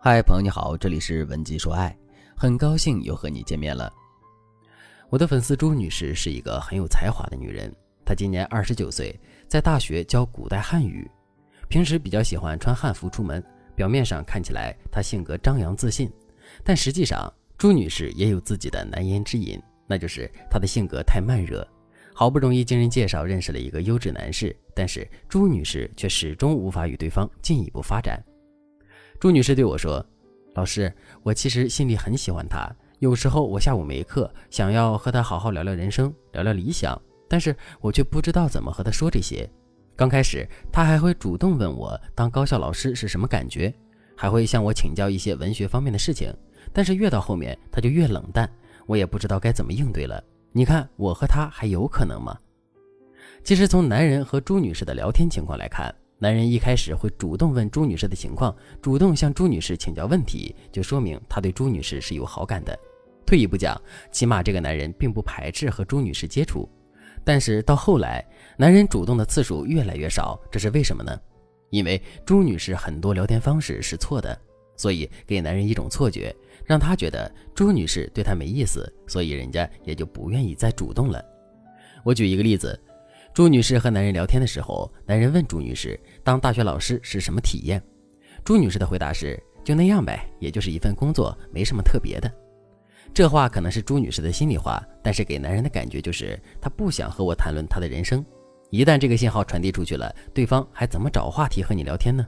嗨，朋友你好，这里是文姬说爱，很高兴又和你见面了。我的粉丝朱女士是一个很有才华的女人，她今年二十九岁，在大学教古代汉语，平时比较喜欢穿汉服出门。表面上看起来她性格张扬自信，但实际上朱女士也有自己的难言之隐，那就是她的性格太慢热。好不容易经人介绍认识了一个优质男士，但是朱女士却始终无法与对方进一步发展。朱女士对我说：“老师，我其实心里很喜欢他。有时候我下午没课，想要和他好好聊聊人生，聊聊理想，但是我却不知道怎么和他说这些。刚开始，他还会主动问我当高校老师是什么感觉，还会向我请教一些文学方面的事情。但是越到后面，他就越冷淡，我也不知道该怎么应对了。你看，我和他还有可能吗？其实从男人和朱女士的聊天情况来看。”男人一开始会主动问朱女士的情况，主动向朱女士请教问题，就说明他对朱女士是有好感的。退一步讲，起码这个男人并不排斥和朱女士接触。但是到后来，男人主动的次数越来越少，这是为什么呢？因为朱女士很多聊天方式是错的，所以给男人一种错觉，让他觉得朱女士对他没意思，所以人家也就不愿意再主动了。我举一个例子。朱女士和男人聊天的时候，男人问朱女士：“当大学老师是什么体验？”朱女士的回答是：“就那样呗，也就是一份工作，没什么特别的。”这话可能是朱女士的心里话，但是给男人的感觉就是她不想和我谈论她的人生。一旦这个信号传递出去了，对方还怎么找话题和你聊天呢？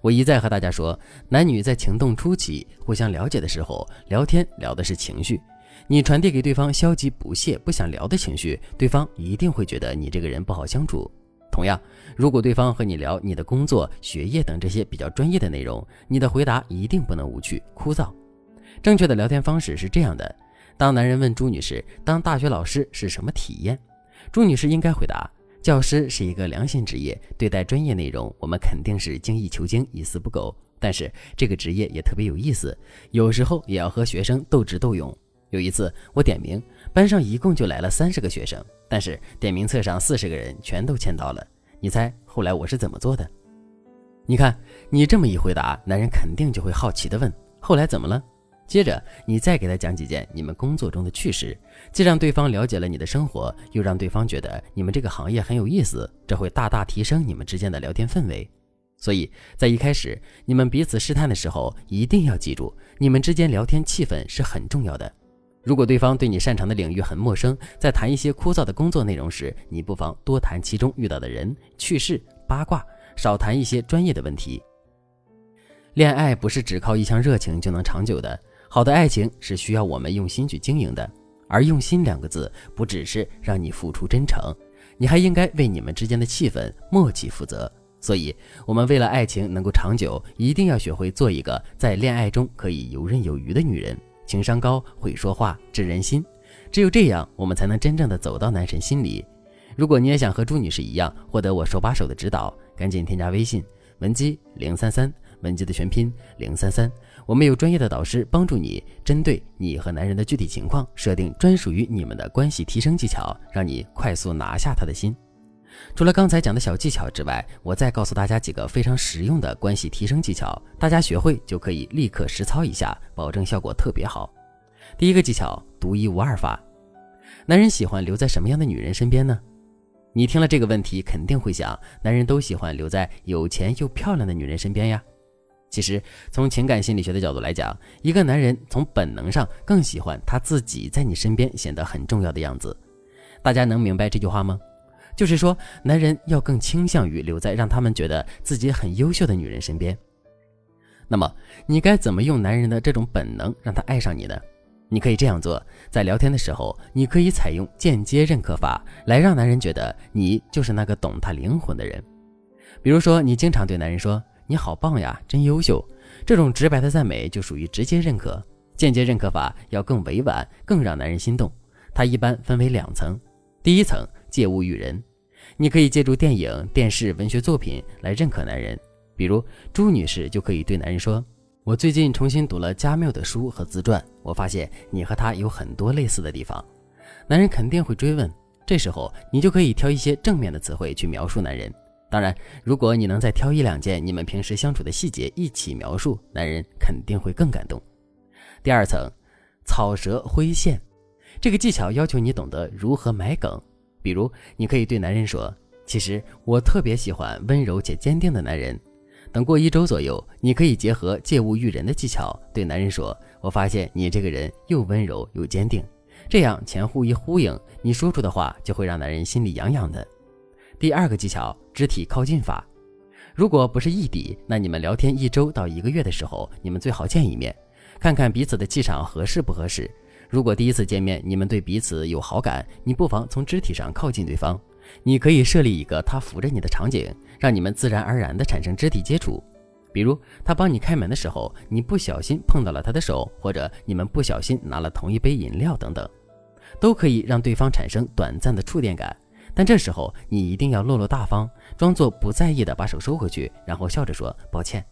我一再和大家说，男女在情动初期互相了解的时候，聊天聊的是情绪。你传递给对方消极、不屑、不想聊的情绪，对方一定会觉得你这个人不好相处。同样，如果对方和你聊你的工作、学业等这些比较专业的内容，你的回答一定不能无趣、枯燥。正确的聊天方式是这样的：当男人问朱女士当大学老师是什么体验，朱女士应该回答：教师是一个良心职业，对待专业内容，我们肯定是精益求精、一丝不苟。但是这个职业也特别有意思，有时候也要和学生斗智斗勇。有一次，我点名，班上一共就来了三十个学生，但是点名册上四十个人全都签到了。你猜后来我是怎么做的？你看，你这么一回答，男人肯定就会好奇的问：后来怎么了？接着你再给他讲几件你们工作中的趣事，既让对方了解了你的生活，又让对方觉得你们这个行业很有意思，这会大大提升你们之间的聊天氛围。所以在一开始你们彼此试探的时候，一定要记住，你们之间聊天气氛是很重要的。如果对方对你擅长的领域很陌生，在谈一些枯燥的工作内容时，你不妨多谈其中遇到的人、趣事、八卦，少谈一些专业的问题。恋爱不是只靠一腔热情就能长久的，好的爱情是需要我们用心去经营的。而用心两个字，不只是让你付出真诚，你还应该为你们之间的气氛、默契负责。所以，我们为了爱情能够长久，一定要学会做一个在恋爱中可以游刃有余的女人。情商高，会说话，知人心，只有这样，我们才能真正的走到男神心里。如果你也想和朱女士一样，获得我手把手的指导，赶紧添加微信文姬零三三，文姬的全拼零三三，我们有专业的导师帮助你，针对你和男人的具体情况，设定专属于你们的关系提升技巧，让你快速拿下他的心。除了刚才讲的小技巧之外，我再告诉大家几个非常实用的关系提升技巧，大家学会就可以立刻实操一下，保证效果特别好。第一个技巧，独一无二法。男人喜欢留在什么样的女人身边呢？你听了这个问题，肯定会想，男人都喜欢留在有钱又漂亮的女人身边呀。其实，从情感心理学的角度来讲，一个男人从本能上更喜欢他自己在你身边显得很重要的样子。大家能明白这句话吗？就是说，男人要更倾向于留在让他们觉得自己很优秀的女人身边。那么，你该怎么用男人的这种本能让他爱上你呢？你可以这样做：在聊天的时候，你可以采用间接认可法，来让男人觉得你就是那个懂他灵魂的人。比如说，你经常对男人说“你好棒呀，真优秀”，这种直白的赞美就属于直接认可。间接认可法要更委婉，更让男人心动。它一般分为两层，第一层。借物喻人，你可以借助电影、电视、文学作品来认可男人。比如朱女士就可以对男人说：“我最近重新读了加缪的书和自传，我发现你和他有很多类似的地方。”男人肯定会追问，这时候你就可以挑一些正面的词汇去描述男人，当然，如果你能再挑一两件你们平时相处的细节一起描述，男人肯定会更感动。第二层，草蛇灰线，这个技巧要求你懂得如何埋梗。比如，你可以对男人说：“其实我特别喜欢温柔且坚定的男人。”等过一周左右，你可以结合借物喻人的技巧，对男人说：“我发现你这个人又温柔又坚定。”这样前后一呼应，你说出的话就会让男人心里痒痒的。第二个技巧，肢体靠近法。如果不是异地，那你们聊天一周到一个月的时候，你们最好见一面，看看彼此的气场合适不合适。如果第一次见面你们对彼此有好感，你不妨从肢体上靠近对方。你可以设立一个他扶着你的场景，让你们自然而然地产生肢体接触。比如他帮你开门的时候，你不小心碰到了他的手，或者你们不小心拿了同一杯饮料等等，都可以让对方产生短暂的触电感。但这时候你一定要落落大方，装作不在意的把手收回去，然后笑着说抱歉。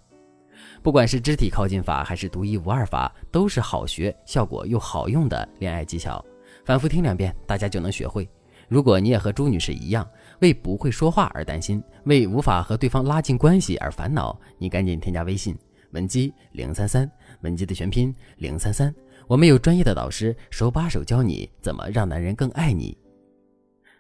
不管是肢体靠近法还是独一无二法，都是好学、效果又好用的恋爱技巧。反复听两遍，大家就能学会。如果你也和朱女士一样，为不会说话而担心，为无法和对方拉近关系而烦恼，你赶紧添加微信文姬零三三，文姬的全拼零三三，我们有专业的导师手把手教你怎么让男人更爱你。